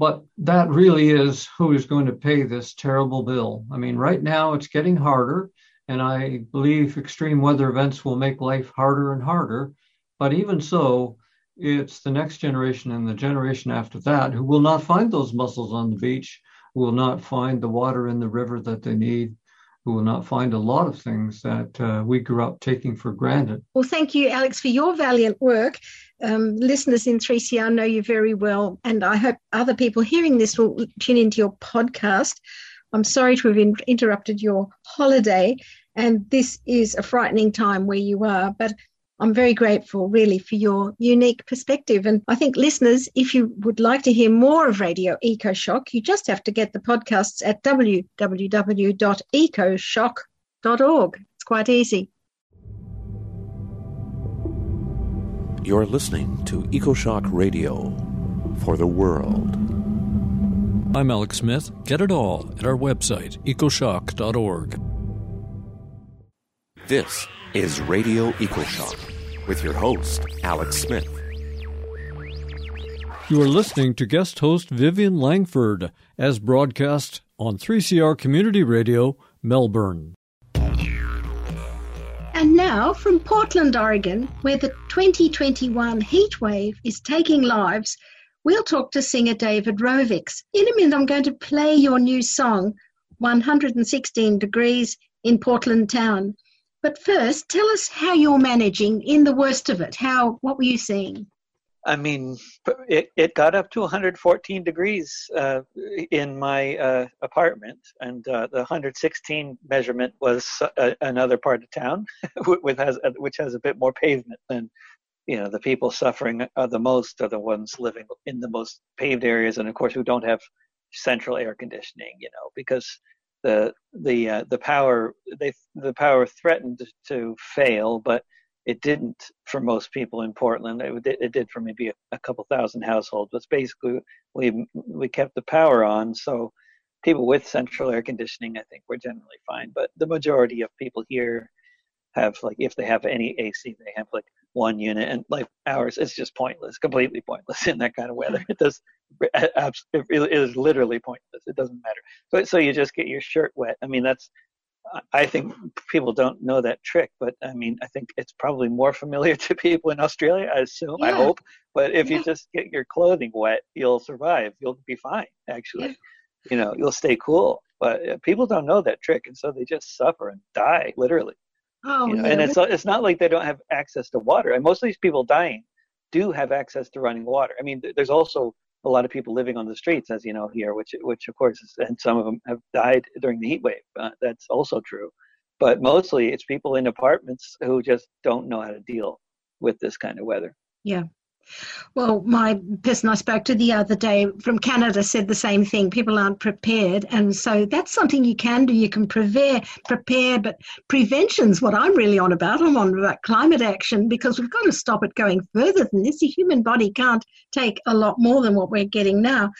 but that really is who is going to pay this terrible bill. I mean, right now it's getting harder, and I believe extreme weather events will make life harder and harder. But even so, it's the next generation and the generation after that who will not find those mussels on the beach, who will not find the water in the river that they need, who will not find a lot of things that uh, we grew up taking for granted. Well, thank you, Alex, for your valiant work. Um, listeners in 3CR know you very well, and I hope other people hearing this will tune into your podcast. I'm sorry to have in- interrupted your holiday, and this is a frightening time where you are, but I'm very grateful, really, for your unique perspective. And I think, listeners, if you would like to hear more of Radio EcoShock, you just have to get the podcasts at www.ecoshock.org. It's quite easy. You're listening to EcoShock Radio for the world. I'm Alex Smith. Get it all at our website, ecoshock.org. This is Radio EcoShock with your host, Alex Smith. You are listening to guest host Vivian Langford as broadcast on 3CR Community Radio, Melbourne. And now from Portland, Oregon, where the 2021 heat wave is taking lives, we'll talk to singer David Rovics. In a minute, I'm going to play your new song, 116 Degrees in Portland Town. But first, tell us how you're managing in the worst of it. How what were you seeing? I mean, it, it got up to 114 degrees uh, in my uh, apartment, and uh, the 116 measurement was uh, another part of town, which has which has a bit more pavement than you know the people suffering are the most are the ones living in the most paved areas, and of course who don't have central air conditioning. You know, because the the uh, the power they the power threatened to fail, but it didn't for most people in Portland. It, it did for maybe a, a, couple thousand households. But basically, we we kept the power on, so people with central air conditioning, I think, were generally fine. But the majority of people here have like if they have any AC, they have like one unit, and like ours, it's just pointless, completely pointless in that kind of weather. It does it is literally pointless. It doesn't matter. So, so you just get your shirt wet. I mean, that's, I think people don't know that trick, but I mean, I think it's probably more familiar to people in Australia, I assume, yeah. I hope. But if yeah. you just get your clothing wet, you'll survive. You'll be fine, actually. Yeah. You know, you'll stay cool. But uh, people don't know that trick, and so they just suffer and die, literally. Oh, you know? And it's, it's not like they don't have access to water. And most of these people dying do have access to running water. I mean, there's also a lot of people living on the streets, as you know here, which which of course, is, and some of them have died during the heat wave. Uh, that's also true, but mostly it's people in apartments who just don't know how to deal with this kind of weather. Yeah, Well, my person I spoke to the other day from Canada said the same thing. People aren't prepared. And so that's something you can do. You can prepare, prepare, but prevention's what I'm really on about. I'm on about climate action because we've got to stop it going further than this. The human body can't take a lot more than what we're getting now.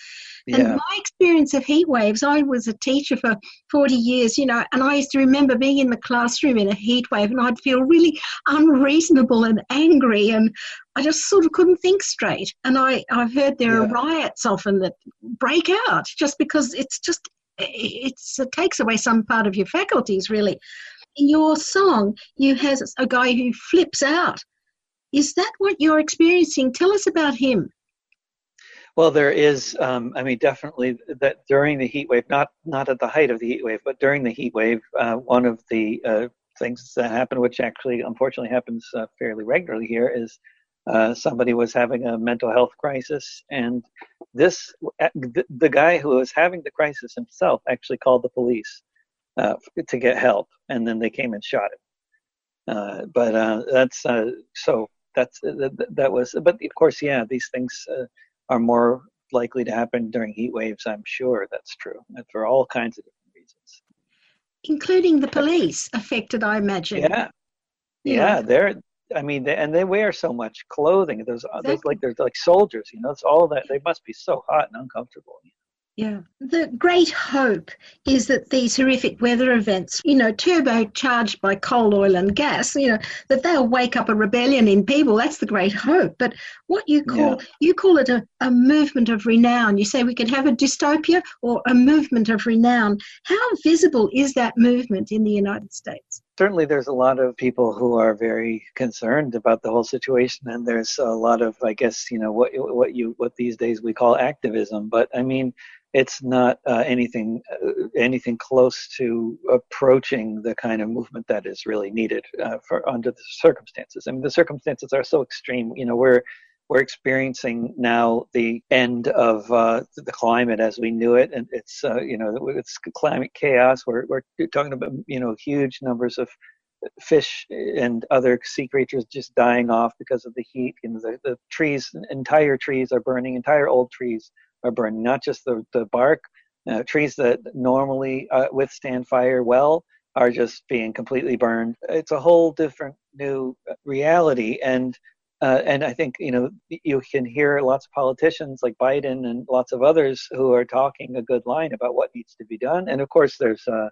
Yeah. And my experience of heat waves, I was a teacher for 40 years, you know, and I used to remember being in the classroom in a heat wave and I'd feel really unreasonable and angry and I just sort of couldn't think straight. And I, I've heard there yeah. are riots often that break out just because it's just, it's, it takes away some part of your faculties, really. In your song, you have a guy who flips out. Is that what you're experiencing? Tell us about him. Well, there is. Um, I mean, definitely that during the heat wave, not not at the height of the heat wave, but during the heat wave, uh, one of the uh, things that happened, which actually unfortunately happens uh, fairly regularly here, is uh, somebody was having a mental health crisis, and this uh, the, guy who was having the crisis himself actually called the police uh, to get help, and then they came and shot him. but that's so that's that, that was. But of course, yeah, these things are more likely to happen during heat waves. I'm sure that's true, and for all kinds of different reasons, including the police affected. I imagine. Yeah, yeah, yeah they're. I mean, they, and they wear so much clothing. There's, uh, exactly. there's like they're like soldiers, you know. It's all that they must be so hot and uncomfortable. Yeah. The great hope is that these horrific weather events, you know, turbocharged by coal, oil, and gas, you know, that they'll wake up a rebellion in people. That's the great hope. But what you call yeah. you call it a, a movement of renown. You say we could have a dystopia or a movement of renown. How visible is that movement in the United States? Certainly there's a lot of people who are very concerned about the whole situation and there's a lot of i guess you know what what you what these days we call activism but i mean it's not uh, anything uh, anything close to approaching the kind of movement that is really needed uh, for under the circumstances. I mean, the circumstances are so extreme. You know, we're we're experiencing now the end of uh, the climate as we knew it, and it's uh, you know it's climate chaos. We're we're talking about you know huge numbers of fish and other sea creatures just dying off because of the heat. You know, the, the trees, entire trees are burning, entire old trees are burning, not just the, the bark. Uh, trees that normally uh, withstand fire well are just being completely burned. It's a whole different new reality, and uh, and I think you know you can hear lots of politicians like Biden and lots of others who are talking a good line about what needs to be done. And of course, there's uh,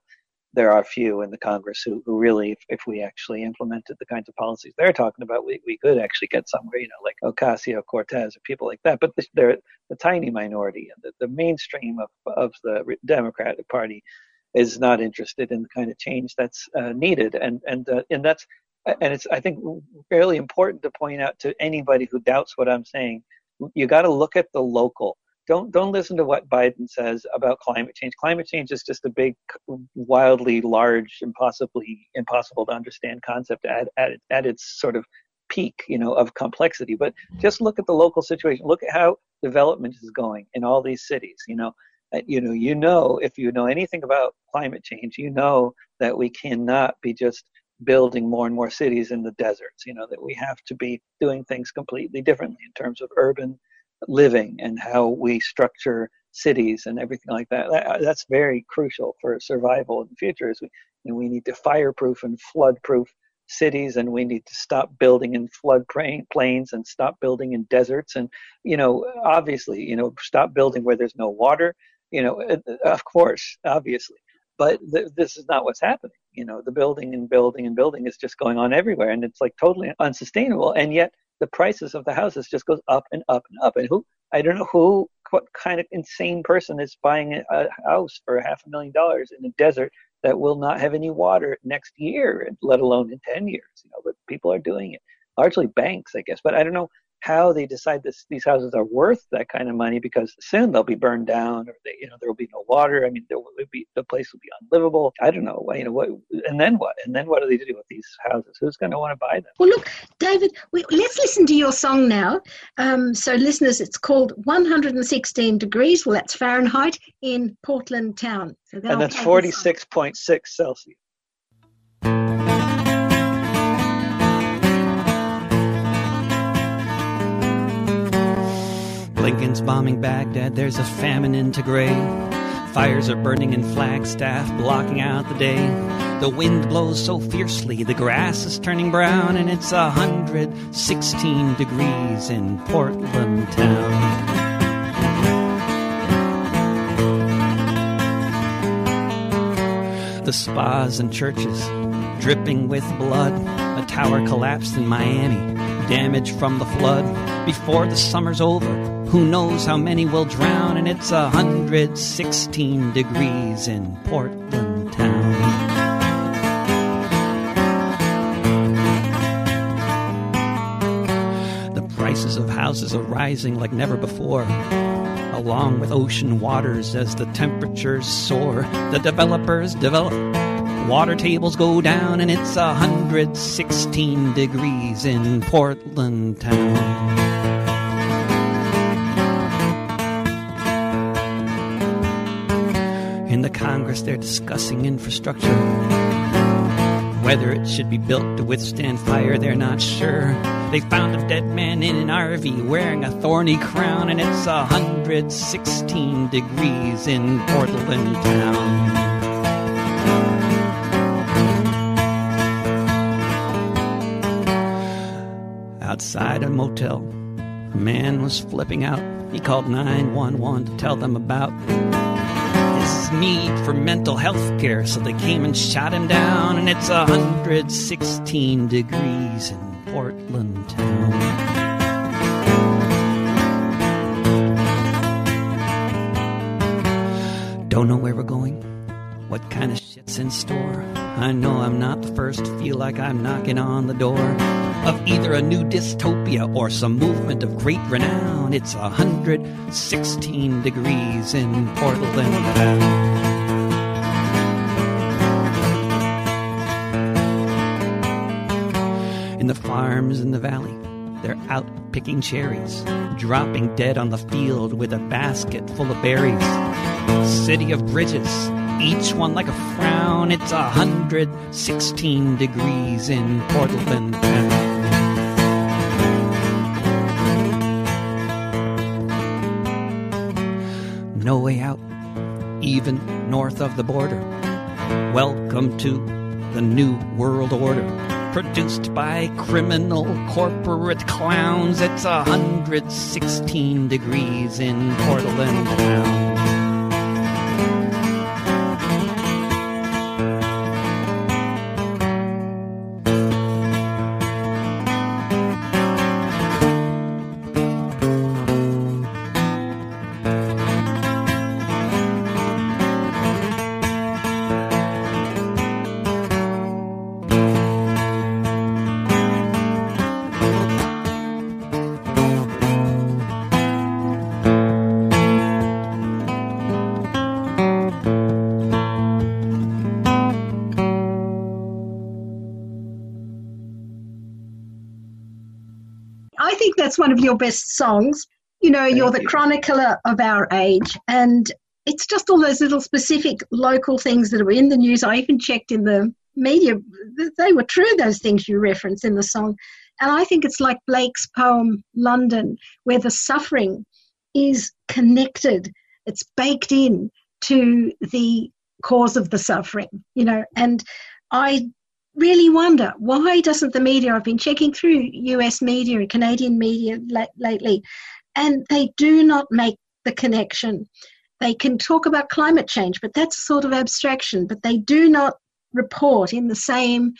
there are few in the Congress who, who really, if, if we actually implemented the kinds of policies they're talking about, we, we could actually get somewhere, you know, like Ocasio Cortez or people like that. But they're the tiny minority, and the, the mainstream of, of the Democratic Party is not interested in the kind of change that's uh, needed. And, and, uh, and that's, and it's, I think, fairly important to point out to anybody who doubts what I'm saying. You got to look at the local don't don't listen to what Biden says about climate change. Climate change is just a big, wildly large, impossibly impossible to understand concept at at, at its sort of peak, you know, of complexity. But just look at the local situation. Look at how development is going in all these cities. You know, uh, you know, you know, if you know anything about climate change, you know that we cannot be just building more and more cities in the deserts. You know, that we have to be doing things completely differently in terms of urban living and how we structure cities and everything like that. that that's very crucial for survival in the future. Is we know, we need to fireproof and floodproof cities and we need to stop building in flood plains and stop building in deserts and you know obviously you know stop building where there's no water you know uh, of course obviously but th- this is not what's happening you know the building and building and building is just going on everywhere and it's like totally unsustainable and yet the prices of the houses just goes up and up and up. And who I don't know who what kind of insane person is buying a house for half a million dollars in a desert that will not have any water next year, let alone in ten years. You know, but people are doing it. Largely banks, I guess. But I don't know how they decide this these houses are worth that kind of money because soon they'll be burned down or they you know there will be no water. I mean there will be the place will be unlivable. I don't know you know what and then what? And then what do they do with these houses? Who's going to want to buy them? Well look david we, let's listen to your song now. Um, so listeners it's called 116 degrees. Well that's fahrenheit in portland town. So and that's 46.6 celsius Lincoln's bombing Baghdad, there's a famine in Tigray. Fires are burning in Flagstaff, blocking out the day. The wind blows so fiercely, the grass is turning brown, and it's hundred sixteen degrees in Portland town. The spas and churches dripping with blood. A tower collapsed in Miami, damage from the flood. Before the summer's over, who knows how many will drown? And it's hundred sixteen degrees in Portland town. The prices of houses are rising like never before along with ocean waters as the temperatures soar. The developers develop. Water tables go down, and it's 116 degrees in Portland town. The Congress, they're discussing infrastructure. Whether it should be built to withstand fire, they're not sure. They found a dead man in an RV wearing a thorny crown, and it's 116 degrees in Portland town. Outside a motel, a man was flipping out. He called 911 to tell them about need for mental health care, so they came and shot him down, and it's 116 degrees in Portland town. Don't know where we're going, what kind of shit's in store. I know I'm not the first to feel like I'm knocking on the door of either a new dystopia or some movement of great renown. It's 116 degrees in Portland. In the farms in the valley, they're out picking cherries, dropping dead on the field with a basket full of berries. City of bridges, each one like a frown. It's 116 degrees in Portland no way out, even north of the border. Welcome to the New World Order. Produced by criminal corporate clowns. It's 116 degrees in Portland town. Of your best songs. You know, you're the chronicler of our age, and it's just all those little specific local things that are in the news. I even checked in the media; they were true. Those things you reference in the song, and I think it's like Blake's poem "London," where the suffering is connected. It's baked in to the cause of the suffering. You know, and I really wonder why doesn't the media i've been checking through us media and canadian media lately and they do not make the connection. They can talk about climate change but that's a sort of abstraction but they do not report in the same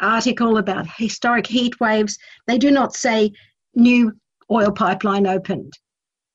article about historic heat waves. They do not say new oil pipeline opened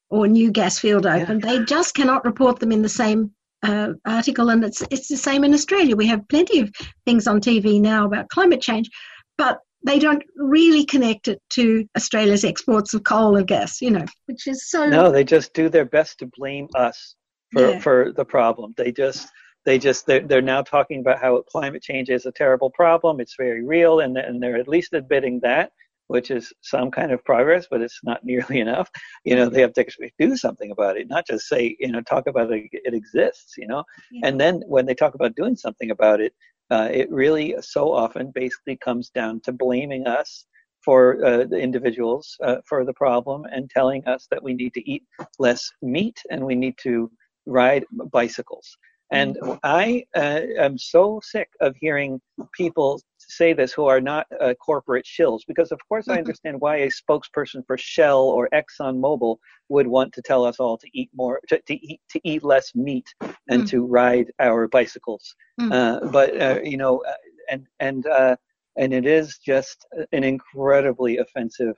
or new gas field opened. Yeah. they just cannot report them in the same uh, article, and it's it's the same in Australia. We have plenty of things on TV now about climate change, but they don't really connect it to Australia's exports of coal or gas. You know, which is so. No, they just do their best to blame us for yeah. for the problem. They just they just they're, they're now talking about how climate change is a terrible problem. It's very real, and and they're at least admitting that which is some kind of progress, but it's not nearly enough. You know, they have to actually do something about it, not just say, you know, talk about it, it exists, you know. Yeah. And then when they talk about doing something about it, uh, it really so often basically comes down to blaming us for uh, the individuals uh, for the problem and telling us that we need to eat less meat and we need to ride bicycles. And mm-hmm. I uh, am so sick of hearing people say this who are not uh, corporate shills, because of course I understand why a spokesperson for Shell or ExxonMobil would want to tell us all to eat more, to, to eat to eat less meat and mm. to ride our bicycles. Mm. Uh, but uh, you know, uh, and and uh, and it is just an incredibly offensive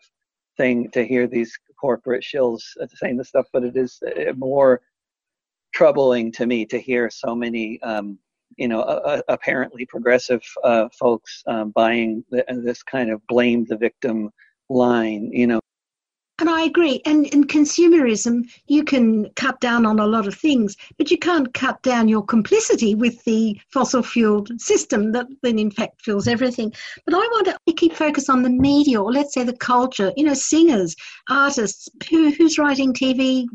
thing to hear these corporate shills saying this stuff. But it is more troubling to me to hear so many, um, you know, uh, apparently progressive uh, folks um, buying the, this kind of blame the victim line. You know, and I agree. And in consumerism, you can cut down on a lot of things, but you can't cut down your complicity with the fossil fueled system that then, in fact, fuels everything. But I want to keep focus on the media, or let's say the culture, you know, singers, artists, who, who's writing TV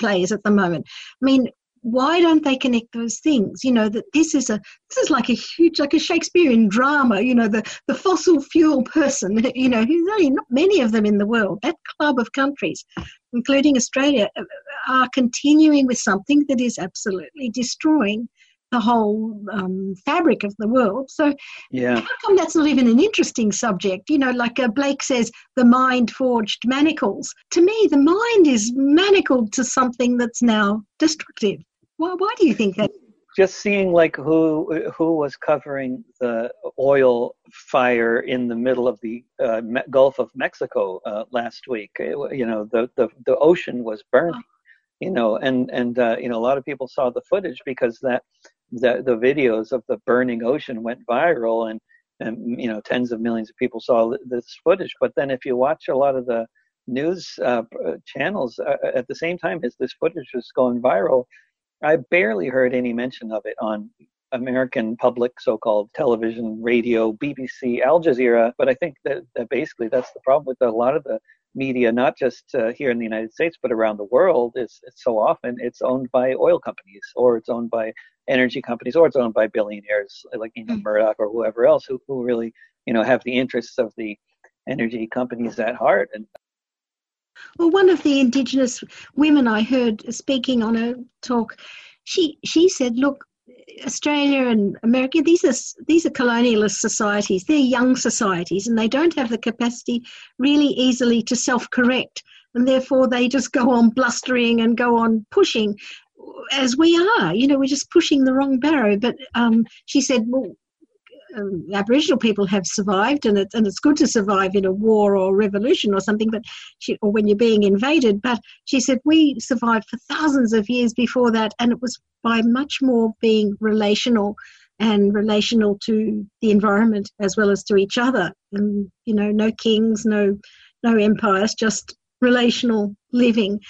plays at the moment. I mean, why don't they connect those things you know that this is a this is like a huge like a shakespearean drama you know the the fossil fuel person you know who's only not many of them in the world that club of countries including australia uh, are continuing with something that is absolutely destroying the whole um, fabric of the world. So, yeah. how come that's not even an interesting subject? You know, like uh, Blake says, the mind forged manacles. To me, the mind is manacled to something that's now destructive. Why, why do you think that? Just seeing like who who was covering the oil fire in the middle of the uh, Gulf of Mexico uh, last week. It, you know, the, the the ocean was burning. You know, and and uh, you know a lot of people saw the footage because that the the videos of the burning ocean went viral and and you know tens of millions of people saw this footage. But then if you watch a lot of the news uh, channels uh, at the same time as this footage was going viral, I barely heard any mention of it on American public so-called television, radio, BBC, Al Jazeera. But I think that, that basically that's the problem with a lot of the media, not just uh, here in the United States, but around the world. Is so often it's owned by oil companies, or it's owned by energy companies, or it's owned by billionaires like you mm. Murdoch or whoever else who, who really you know have the interests of the energy companies at heart. And well, one of the Indigenous women I heard speaking on a talk, she she said, "Look, Australia and America, these are these are colonialist societies. They're young societies, and they don't have the capacity really easily to self-correct, and therefore they just go on blustering and go on pushing, as we are. You know, we're just pushing the wrong barrow. But um, she said, well, um, Aboriginal people have survived, and it's and it's good to survive in a war or revolution or something. But she, or when you're being invaded. But she said we survived for thousands of years before that, and it was by much more being relational and relational to the environment as well as to each other. And you know, no kings, no no empires, just relational living.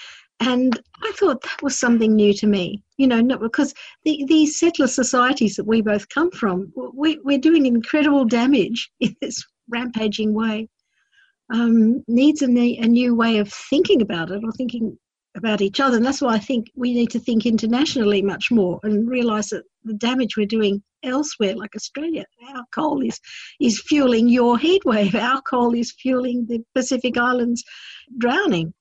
And I thought that was something new to me, you know, because the, these settler societies that we both come from, we, we're doing incredible damage in this rampaging way. Um, needs a, a new way of thinking about it or thinking about each other. And that's why I think we need to think internationally much more and realise that the damage we're doing elsewhere, like Australia, our coal is, is fueling your heat wave. Our coal is fueling the Pacific Islands drowning.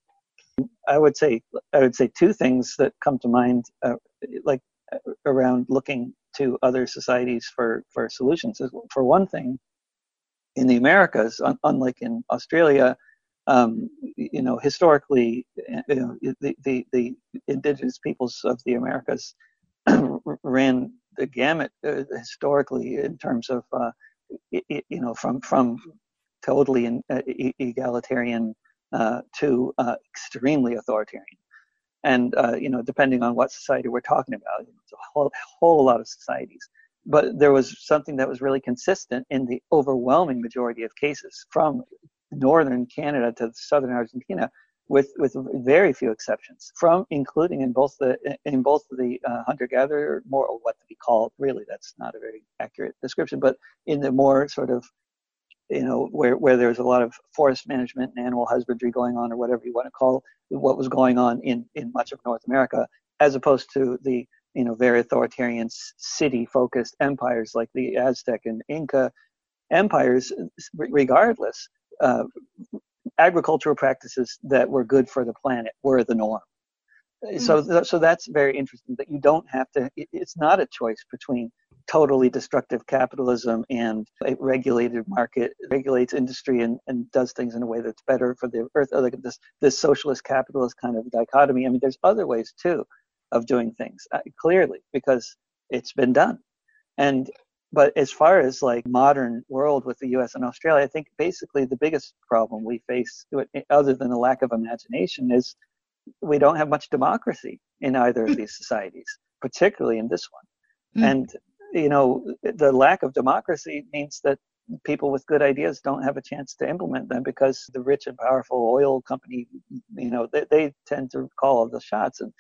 I would say I would say two things that come to mind, uh, like uh, around looking to other societies for for solutions. For one thing, in the Americas, un- unlike in Australia, um, you know, historically, uh, you know, the, the, the indigenous peoples of the Americas ran the gamut uh, historically in terms of, uh, you know, from from totally in, uh, egalitarian to uh, extremely authoritarian. And uh, you know, depending on what society we're talking about, it's a whole, whole lot of societies. But there was something that was really consistent in the overwhelming majority of cases, from northern Canada to southern Argentina, with with very few exceptions, from including in both the in both the uh, hunter-gatherer, more what to be called really that's not a very accurate description, but in the more sort of you know, where, where there's a lot of forest management and animal husbandry going on, or whatever you want to call what was going on in, in much of North America, as opposed to the, you know, very authoritarian city-focused empires like the Aztec and Inca empires. Regardless, uh, agricultural practices that were good for the planet were the norm. Mm-hmm. So, so that's very interesting that you don't have to. It's not a choice between totally destructive capitalism and a regulated market regulates industry and, and does things in a way that's better for the earth. Like this this socialist capitalist kind of dichotomy. I mean, there's other ways too of doing things uh, clearly because it's been done. And but as far as like modern world with the U.S. and Australia, I think basically the biggest problem we face, other than the lack of imagination, is we don't have much democracy in either of hmm. these societies, particularly in this one. Mm. And you know, the lack of democracy means that people with good ideas don't have a chance to implement them because the rich and powerful oil company, you know, they, they tend to call all the shots. And,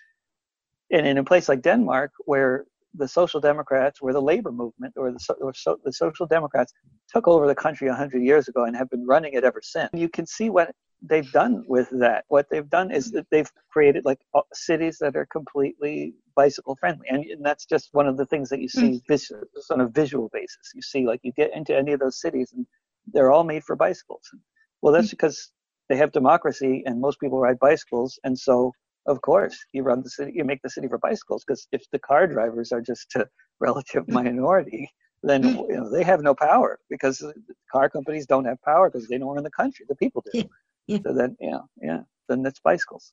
and in a place like Denmark, where the Social Democrats, where the labor movement or the, or so, the Social Democrats took over the country 100 years ago and have been running it ever since. You can see what they've done with that. What they've done is that they've created like uh, cities that are completely bicycle friendly, and, and that's just one of the things that you see mm. on a visual basis. You see, like you get into any of those cities, and they're all made for bicycles. Well, that's mm. because they have democracy, and most people ride bicycles, and so of course you run the city, you make the city for bicycles. Because if the car drivers are just a relative mm. minority, then you know they have no power because car companies don't have power because they don't run the country. The people do. Yeah. So then, yeah, yeah, then it's bicycles.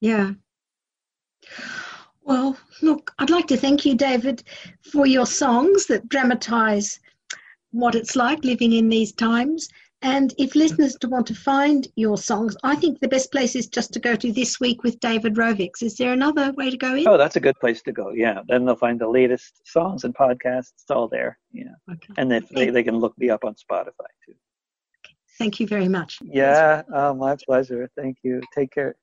Yeah. Well, look, I'd like to thank you, David, for your songs that dramatize what it's like living in these times. And if listeners want to find your songs, I think the best place is just to go to This Week with David Rovics. Is there another way to go in? Oh, that's a good place to go. Yeah. Then they'll find the latest songs and podcasts. It's all there. Yeah. Okay. And if they, they can look me up on Spotify too. Thank you very much. Yeah, oh, my pleasure. Thank you. Take care.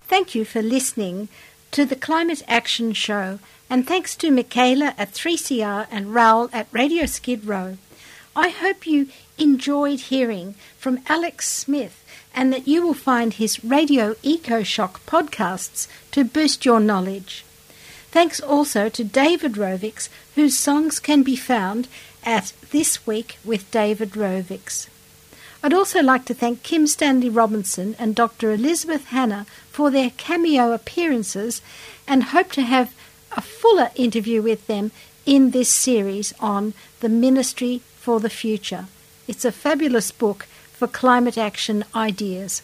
Thank you for listening to the Climate Action Show, and thanks to Michaela at 3CR and Raoul at Radio Skid Row. I hope you enjoyed hearing from Alex Smith and that you will find his Radio Eco Shock podcasts to boost your knowledge. Thanks also to David Rovics, whose songs can be found at This Week with David Rovics. I'd also like to thank Kim Stanley Robinson and Dr. Elizabeth Hanna for their cameo appearances and hope to have a fuller interview with them in this series on the Ministry for the Future. It's a fabulous book for climate action ideas.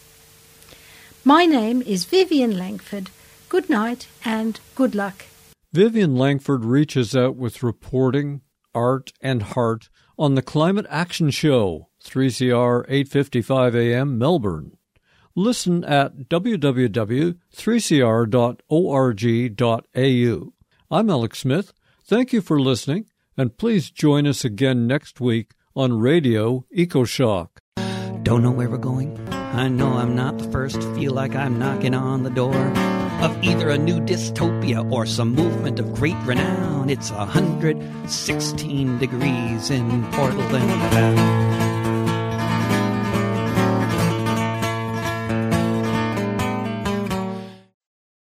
My name is Vivian Langford. Good night and good luck. Vivian Langford reaches out with reporting, art, and heart on the Climate Action Show 3CR 855 AM Melbourne. Listen at www.3cr.org.au. I'm Alex Smith. Thank you for listening, and please join us again next week on Radio EcoShock. Don't know where we're going? I know I'm not the first to feel like I'm knocking on the door of either a new dystopia or some movement of great renown. It's 116 degrees in Portland.